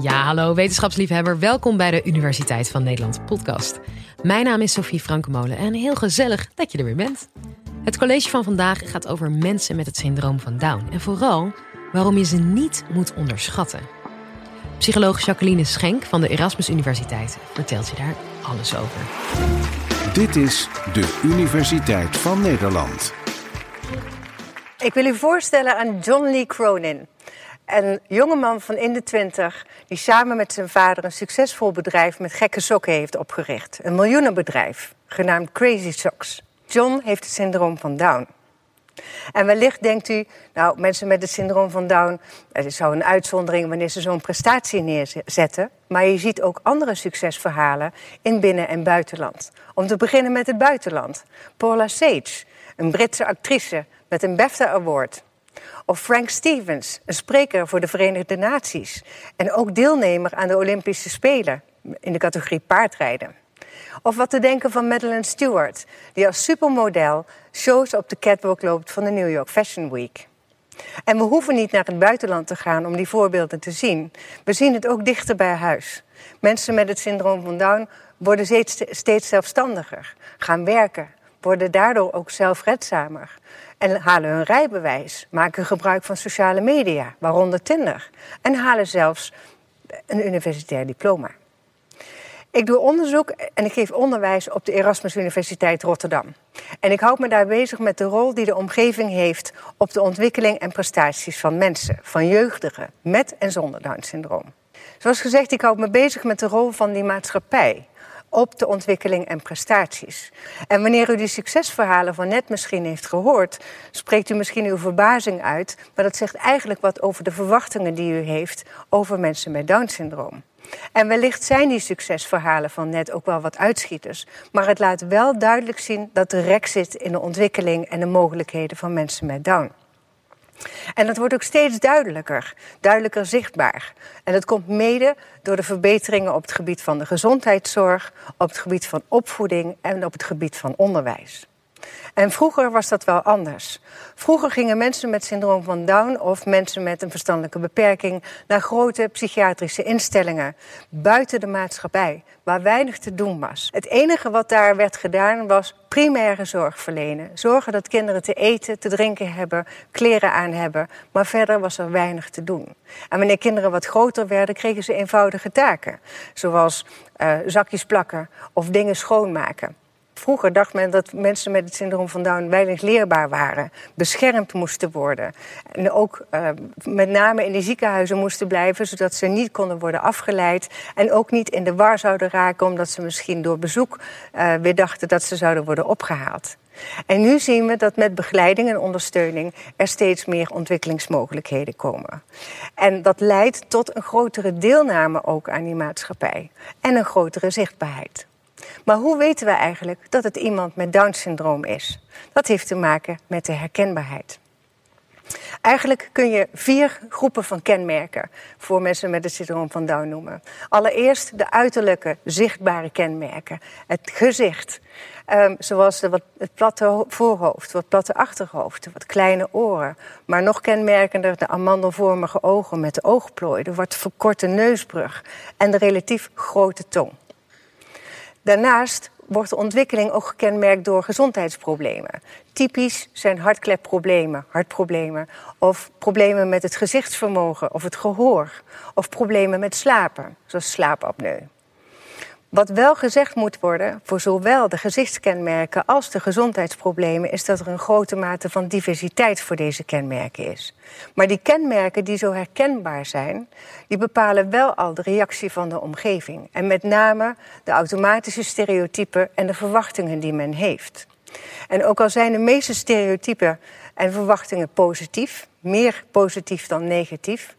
Ja, hallo wetenschapsliefhebber. Welkom bij de Universiteit van Nederland podcast. Mijn naam is Sophie Frankemolen en heel gezellig dat je er weer bent. Het college van vandaag gaat over mensen met het syndroom van Down. En vooral waarom je ze niet moet onderschatten. Psycholoog Jacqueline Schenk van de Erasmus Universiteit vertelt je daar alles over. Dit is de Universiteit van Nederland. Ik wil u voorstellen aan John Lee Cronin. Een jongeman van in de twintig die samen met zijn vader een succesvol bedrijf met gekke sokken heeft opgericht. Een miljoenenbedrijf, genaamd Crazy Socks. John heeft het syndroom van Down. En wellicht denkt u, nou, mensen met het syndroom van Down, het is zo een uitzondering wanneer ze zo'n prestatie neerzetten. Maar je ziet ook andere succesverhalen in binnen- en buitenland. Om te beginnen met het buitenland. Paula Sage, een Britse actrice met een BAFTA Award. Of Frank Stevens, een spreker voor de Verenigde Naties. En ook deelnemer aan de Olympische Spelen in de categorie paardrijden. Of wat te denken van Madeleine Stewart, die als supermodel shows op de catwalk loopt van de New York Fashion Week. En we hoeven niet naar het buitenland te gaan om die voorbeelden te zien. We zien het ook dichter bij huis. Mensen met het syndroom van Down worden steeds, steeds zelfstandiger, gaan werken, worden daardoor ook zelfredzamer. En halen hun rijbewijs, maken gebruik van sociale media, waaronder Tinder. En halen zelfs een universitair diploma. Ik doe onderzoek en ik geef onderwijs op de Erasmus Universiteit Rotterdam. En ik houd me daar bezig met de rol die de omgeving heeft op de ontwikkeling en prestaties van mensen, van jeugdigen met en zonder Down-syndroom. Zoals gezegd, ik houd me bezig met de rol van die maatschappij op de ontwikkeling en prestaties. En wanneer u die succesverhalen van net misschien heeft gehoord, spreekt u misschien uw verbazing uit, maar dat zegt eigenlijk wat over de verwachtingen die u heeft over mensen met Down-syndroom. En wellicht zijn die succesverhalen van net ook wel wat uitschieters. Maar het laat wel duidelijk zien dat er rek zit in de ontwikkeling en de mogelijkheden van mensen met Down. En dat wordt ook steeds duidelijker, duidelijker zichtbaar. En dat komt mede door de verbeteringen op het gebied van de gezondheidszorg, op het gebied van opvoeding en op het gebied van onderwijs. En vroeger was dat wel anders. Vroeger gingen mensen met syndroom van Down of mensen met een verstandelijke beperking naar grote psychiatrische instellingen buiten de maatschappij, waar weinig te doen was. Het enige wat daar werd gedaan was primaire zorg verlenen. Zorgen dat kinderen te eten, te drinken hebben, kleren aan hebben, maar verder was er weinig te doen. En wanneer kinderen wat groter werden, kregen ze eenvoudige taken, zoals uh, zakjes plakken of dingen schoonmaken. Vroeger dacht men dat mensen met het syndroom van Down weinig leerbaar waren, beschermd moesten worden. En ook uh, met name in de ziekenhuizen moesten blijven, zodat ze niet konden worden afgeleid. En ook niet in de war zouden raken, omdat ze misschien door bezoek uh, weer dachten dat ze zouden worden opgehaald. En nu zien we dat met begeleiding en ondersteuning er steeds meer ontwikkelingsmogelijkheden komen. En dat leidt tot een grotere deelname ook aan die maatschappij en een grotere zichtbaarheid. Maar hoe weten we eigenlijk dat het iemand met Down-syndroom is? Dat heeft te maken met de herkenbaarheid. Eigenlijk kun je vier groepen van kenmerken voor mensen met het syndroom van Down noemen. Allereerst de uiterlijke, zichtbare kenmerken. Het gezicht, um, zoals wat, het platte voorhoofd, wat platte achterhoofd, wat kleine oren. Maar nog kenmerkender de amandelvormige ogen met de oogplooi, de wat verkorte neusbrug en de relatief grote tong. Daarnaast wordt de ontwikkeling ook gekenmerkt door gezondheidsproblemen. Typisch zijn hartklepproblemen, hartproblemen, of problemen met het gezichtsvermogen of het gehoor, of problemen met slapen, zoals slaapapneu. Wat wel gezegd moet worden voor zowel de gezichtskenmerken als de gezondheidsproblemen, is dat er een grote mate van diversiteit voor deze kenmerken is. Maar die kenmerken die zo herkenbaar zijn, die bepalen wel al de reactie van de omgeving. En met name de automatische stereotypen en de verwachtingen die men heeft. En ook al zijn de meeste stereotypen en verwachtingen positief, meer positief dan negatief,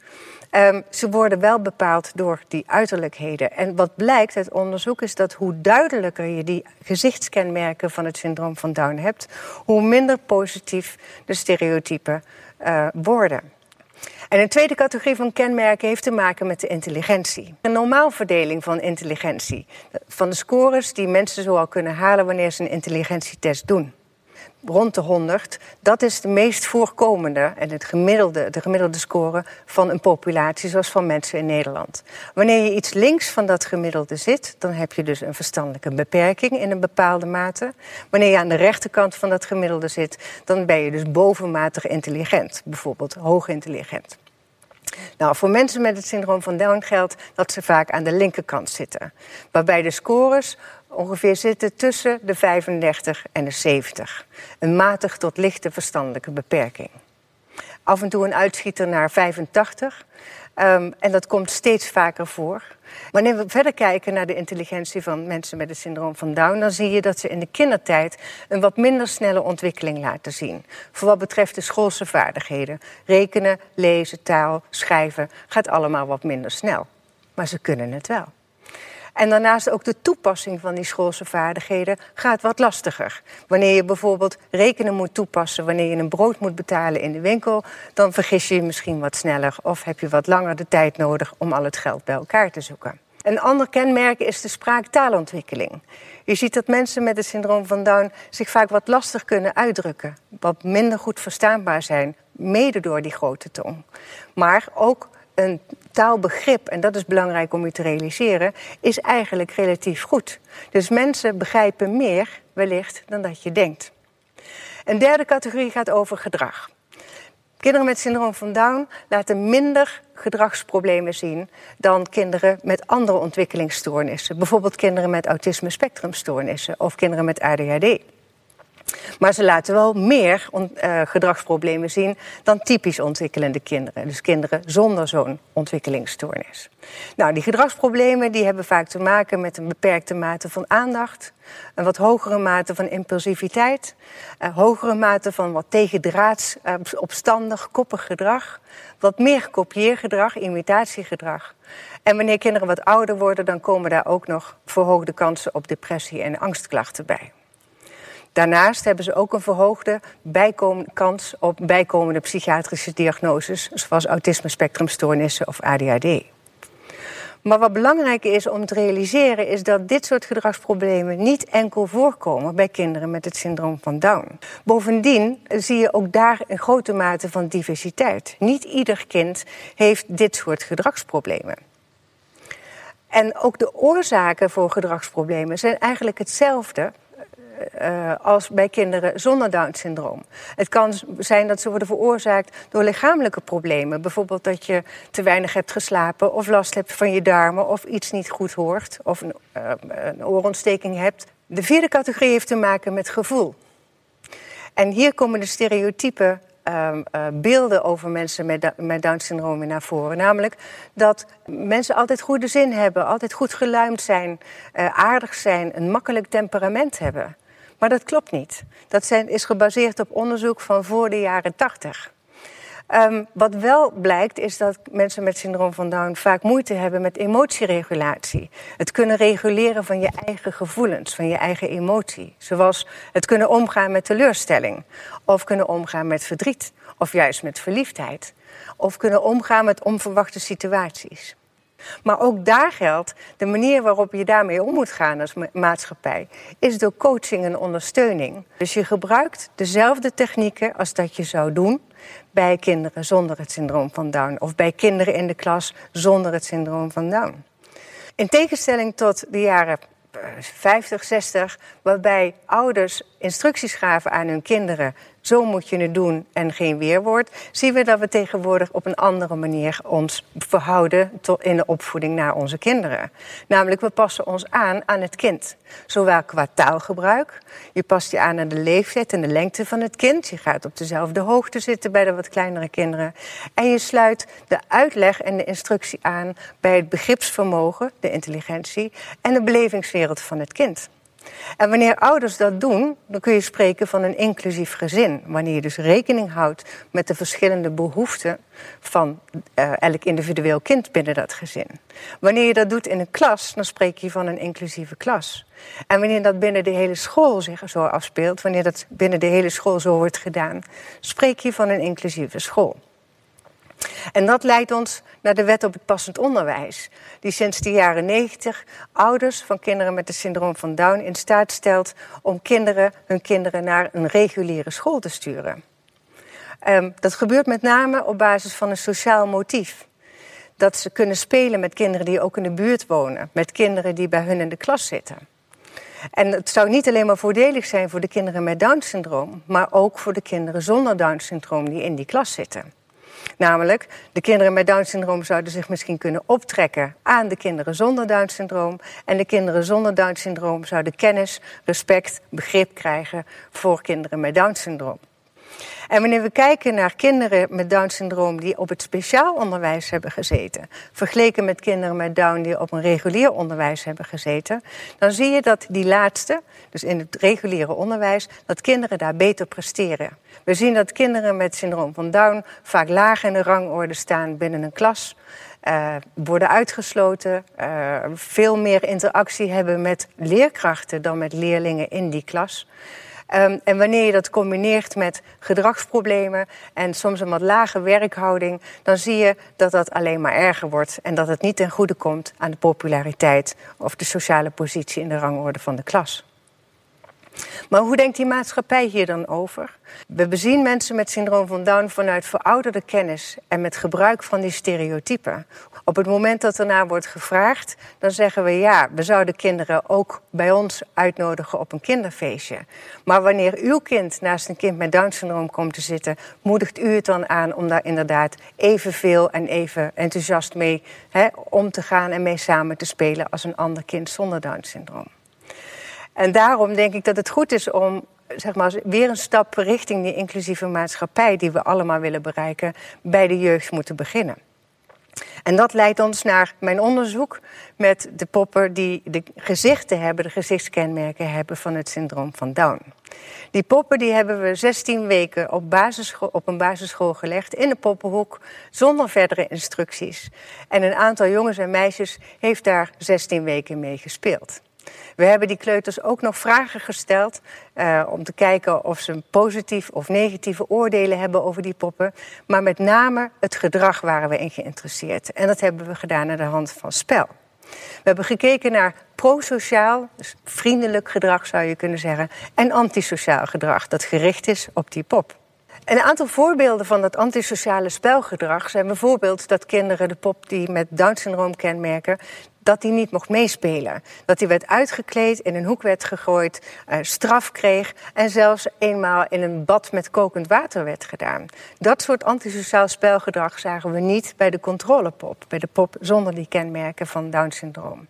Um, ze worden wel bepaald door die uiterlijkheden. En wat blijkt uit onderzoek is dat hoe duidelijker je die gezichtskenmerken van het syndroom van Down hebt, hoe minder positief de stereotypen uh, worden. En een tweede categorie van kenmerken heeft te maken met de intelligentie. Een normaalverdeling van intelligentie. Van de scores die mensen zoal kunnen halen wanneer ze een intelligentietest doen. Rond de 100. Dat is de meest voorkomende en het gemiddelde, de gemiddelde score van een populatie, zoals van mensen in Nederland. Wanneer je iets links van dat gemiddelde zit, dan heb je dus een verstandelijke beperking in een bepaalde mate. Wanneer je aan de rechterkant van dat gemiddelde zit, dan ben je dus bovenmatig intelligent, bijvoorbeeld hoog intelligent. Nou, voor mensen met het syndroom van Down geldt dat ze vaak aan de linkerkant zitten. Waarbij de scores ongeveer zitten tussen de 35 en de 70. Een matig tot lichte verstandelijke beperking. Af en toe een uitschieter naar 85. Um, en dat komt steeds vaker voor. Wanneer we verder kijken naar de intelligentie van mensen met het syndroom van Down, dan zie je dat ze in de kindertijd een wat minder snelle ontwikkeling laten zien. Voor wat betreft de schoolse vaardigheden. Rekenen, lezen, taal, schrijven gaat allemaal wat minder snel. Maar ze kunnen het wel. En daarnaast ook de toepassing van die schoolse vaardigheden gaat wat lastiger. Wanneer je bijvoorbeeld rekenen moet toepassen, wanneer je een brood moet betalen in de winkel, dan vergis je je misschien wat sneller of heb je wat langer de tijd nodig om al het geld bij elkaar te zoeken. Een ander kenmerk is de spraaktaalontwikkeling. Je ziet dat mensen met het syndroom van Down zich vaak wat lastig kunnen uitdrukken, wat minder goed verstaanbaar zijn, mede door die grote tong. Maar ook een taalbegrip, en dat is belangrijk om je te realiseren, is eigenlijk relatief goed. Dus mensen begrijpen meer wellicht dan dat je denkt. Een derde categorie gaat over gedrag. Kinderen met syndroom van Down laten minder gedragsproblemen zien dan kinderen met andere ontwikkelingsstoornissen. Bijvoorbeeld kinderen met autisme spectrumstoornissen of kinderen met ADHD. Maar ze laten wel meer uh, gedragsproblemen zien dan typisch ontwikkelende kinderen. Dus kinderen zonder zo'n ontwikkelingsstoornis. Nou, die gedragsproblemen die hebben vaak te maken met een beperkte mate van aandacht, een wat hogere mate van impulsiviteit, een hogere mate van wat tegendraads, uh, opstandig, koppig gedrag, wat meer kopieergedrag, imitatiegedrag. En wanneer kinderen wat ouder worden, dan komen daar ook nog verhoogde kansen op depressie en angstklachten bij. Daarnaast hebben ze ook een verhoogde kans op bijkomende psychiatrische diagnoses, zoals autisme spectrumstoornissen of ADHD. Maar wat belangrijk is om te realiseren, is dat dit soort gedragsproblemen niet enkel voorkomen bij kinderen met het syndroom van Down. Bovendien zie je ook daar een grote mate van diversiteit. Niet ieder kind heeft dit soort gedragsproblemen. En ook de oorzaken voor gedragsproblemen zijn eigenlijk hetzelfde uh, als bij kinderen zonder Down-syndroom. Het kan zijn dat ze worden veroorzaakt door lichamelijke problemen. Bijvoorbeeld dat je te weinig hebt geslapen of last hebt van je darmen of iets niet goed hoort of een, uh, een oorontsteking hebt. De vierde categorie heeft te maken met gevoel. En hier komen de stereotype uh, uh, beelden over mensen met, met Down-syndroom naar voren. Namelijk dat mensen altijd goede zin hebben, altijd goed geluimd zijn, uh, aardig zijn, een makkelijk temperament hebben. Maar dat klopt niet. Dat zijn, is gebaseerd op onderzoek van voor de jaren 80. Um, wat wel blijkt is dat mensen met syndroom van Down vaak moeite hebben met emotieregulatie. Het kunnen reguleren van je eigen gevoelens, van je eigen emotie. Zoals het kunnen omgaan met teleurstelling, of kunnen omgaan met verdriet, of juist met verliefdheid, of kunnen omgaan met onverwachte situaties. Maar ook daar geldt, de manier waarop je daarmee om moet gaan als maatschappij, is door coaching en ondersteuning. Dus je gebruikt dezelfde technieken als dat je zou doen bij kinderen zonder het syndroom van Down of bij kinderen in de klas zonder het syndroom van Down. In tegenstelling tot de jaren 50, 60, waarbij ouders instructies gaven aan hun kinderen zo moet je het doen en geen weerwoord, zien we dat we tegenwoordig op een andere manier ons verhouden in de opvoeding naar onze kinderen. Namelijk, we passen ons aan aan het kind. Zowel qua taalgebruik, je past je aan aan de leeftijd en de lengte van het kind. Je gaat op dezelfde hoogte zitten bij de wat kleinere kinderen. En je sluit de uitleg en de instructie aan bij het begripsvermogen, de intelligentie en de belevingswereld van het kind. En wanneer ouders dat doen, dan kun je spreken van een inclusief gezin. Wanneer je dus rekening houdt met de verschillende behoeften van uh, elk individueel kind binnen dat gezin. Wanneer je dat doet in een klas, dan spreek je van een inclusieve klas. En wanneer dat binnen de hele school zich zo afspeelt, wanneer dat binnen de hele school zo wordt gedaan, spreek je van een inclusieve school. En dat leidt ons naar de wet op het passend onderwijs, die sinds de jaren 90 ouders van kinderen met het syndroom van Down in staat stelt om kinderen, hun kinderen naar een reguliere school te sturen. Um, dat gebeurt met name op basis van een sociaal motief. Dat ze kunnen spelen met kinderen die ook in de buurt wonen, met kinderen die bij hun in de klas zitten. En het zou niet alleen maar voordelig zijn voor de kinderen met Down-syndroom, maar ook voor de kinderen zonder Down-syndroom die in die klas zitten. Namelijk, de kinderen met Down-syndroom zouden zich misschien kunnen optrekken aan de kinderen zonder Down-syndroom. En de kinderen zonder Down-syndroom zouden kennis, respect, begrip krijgen voor kinderen met Down-syndroom. En wanneer we kijken naar kinderen met Down-syndroom die op het speciaal onderwijs hebben gezeten, vergeleken met kinderen met Down die op een regulier onderwijs hebben gezeten, dan zie je dat die laatste, dus in het reguliere onderwijs, dat kinderen daar beter presteren. We zien dat kinderen met syndroom van Down vaak laag in de rangorde staan binnen een klas. Uh, worden uitgesloten, uh, veel meer interactie hebben met leerkrachten dan met leerlingen in die klas. Um, en wanneer je dat combineert met gedragsproblemen en soms een wat lage werkhouding, dan zie je dat dat alleen maar erger wordt en dat het niet ten goede komt aan de populariteit of de sociale positie in de rangorde van de klas. Maar hoe denkt die maatschappij hier dan over? We bezien mensen met syndroom van Down vanuit verouderde kennis en met gebruik van die stereotypen. Op het moment dat ernaar wordt gevraagd, dan zeggen we ja, we zouden kinderen ook bij ons uitnodigen op een kinderfeestje. Maar wanneer uw kind naast een kind met Down-syndroom komt te zitten, moedigt u het dan aan om daar inderdaad evenveel en even enthousiast mee om te gaan en mee samen te spelen als een ander kind zonder Down-syndroom. En daarom denk ik dat het goed is om zeg maar, weer een stap richting die inclusieve maatschappij die we allemaal willen bereiken, bij de jeugd moeten beginnen. En dat leidt ons naar mijn onderzoek met de poppen die de gezichten hebben, de gezichtskenmerken hebben van het syndroom van Down. Die poppen die hebben we 16 weken op, op een basisschool gelegd in de poppenhoek zonder verdere instructies. En een aantal jongens en meisjes heeft daar 16 weken mee gespeeld. We hebben die kleuters ook nog vragen gesteld uh, om te kijken of ze positief of negatieve oordelen hebben over die poppen. Maar met name het gedrag waren we in geïnteresseerd. En dat hebben we gedaan aan de hand van spel. We hebben gekeken naar prosociaal, dus vriendelijk gedrag zou je kunnen zeggen, en antisociaal gedrag dat gericht is op die pop. Een aantal voorbeelden van dat antisociale spelgedrag zijn bijvoorbeeld dat kinderen de pop die met Down-syndroom kenmerken, dat hij niet mocht meespelen. Dat hij werd uitgekleed, in een hoek werd gegooid, uh, straf kreeg en zelfs eenmaal in een bad met kokend water werd gedaan. Dat soort antisociaal spelgedrag zagen we niet bij de controlepop, bij de pop zonder die kenmerken van Down-syndroom.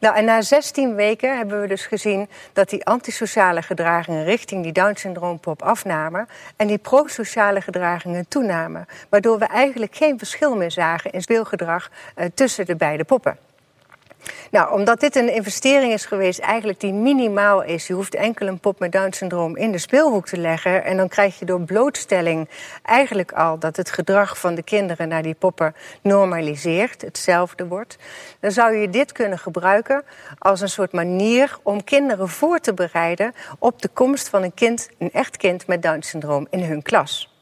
Nou, en na 16 weken hebben we dus gezien dat die antisociale gedragingen richting die Down-syndroompop afnamen en die prosociale gedragingen toenamen. Waardoor we eigenlijk geen verschil meer zagen in speelgedrag uh, tussen de beide poppen. Nou, omdat dit een investering is geweest, eigenlijk die minimaal is. Je hoeft enkel een pop met Down-syndroom in de speelhoek te leggen. En dan krijg je door blootstelling eigenlijk al dat het gedrag van de kinderen naar die poppen normaliseert, hetzelfde wordt. Dan zou je dit kunnen gebruiken als een soort manier om kinderen voor te bereiden op de komst van een kind, een echt kind met Down-syndroom in hun klas.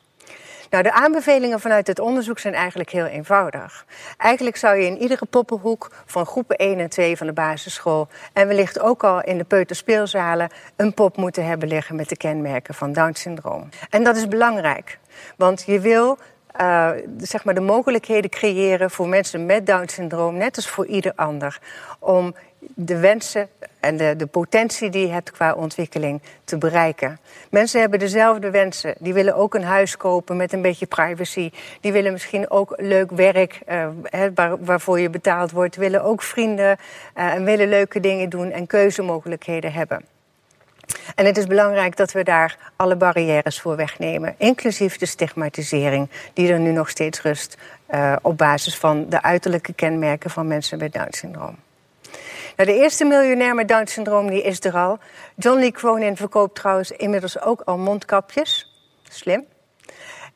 Nou, de aanbevelingen vanuit het onderzoek zijn eigenlijk heel eenvoudig. Eigenlijk zou je in iedere poppenhoek van groepen 1 en 2 van de basisschool... en wellicht ook al in de peuterspeelzalen... een pop moeten hebben liggen met de kenmerken van Down-syndroom. En dat is belangrijk, want je wil uh, zeg maar de mogelijkheden creëren voor mensen met Down-syndroom, net als voor ieder ander, om de wensen en de, de potentie die je hebt qua ontwikkeling te bereiken. Mensen hebben dezelfde wensen. Die willen ook een huis kopen met een beetje privacy. Die willen misschien ook leuk werk waar, waarvoor je betaald wordt. Willen ook vrienden uh, en willen leuke dingen doen en keuzemogelijkheden hebben. En het is belangrijk dat we daar alle barrières voor wegnemen, inclusief de stigmatisering die er nu nog steeds rust uh, op basis van de uiterlijke kenmerken van mensen met Down-syndroom. Nou, de eerste miljonair met Down-syndroom die is er al. John Lee Cronin verkoopt trouwens inmiddels ook al mondkapjes. Slim.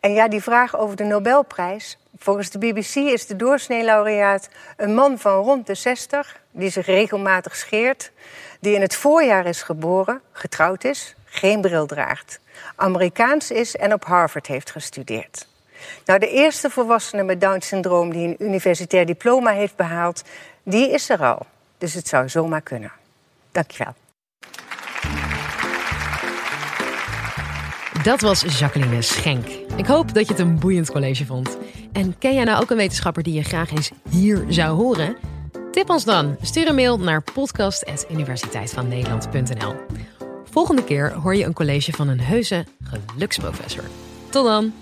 En ja, die vraag over de Nobelprijs. Volgens de BBC is de doorsnee-laureaat een man van rond de 60... die zich regelmatig scheert, die in het voorjaar is geboren, getrouwd is, geen bril draagt... Amerikaans is en op Harvard heeft gestudeerd. Nou, de eerste volwassene met Down-syndroom die een universitair diploma heeft behaald, die is er al. Dus het zou zomaar kunnen. Dankjewel. Dat was Jacqueline Schenk. Ik hoop dat je het een boeiend college vond. En ken jij nou ook een wetenschapper die je graag eens hier zou horen? Tip ons dan. Stuur een mail naar podcast.universiteitvannederland.nl Volgende keer hoor je een college van een heuse geluksprofessor. Tot dan!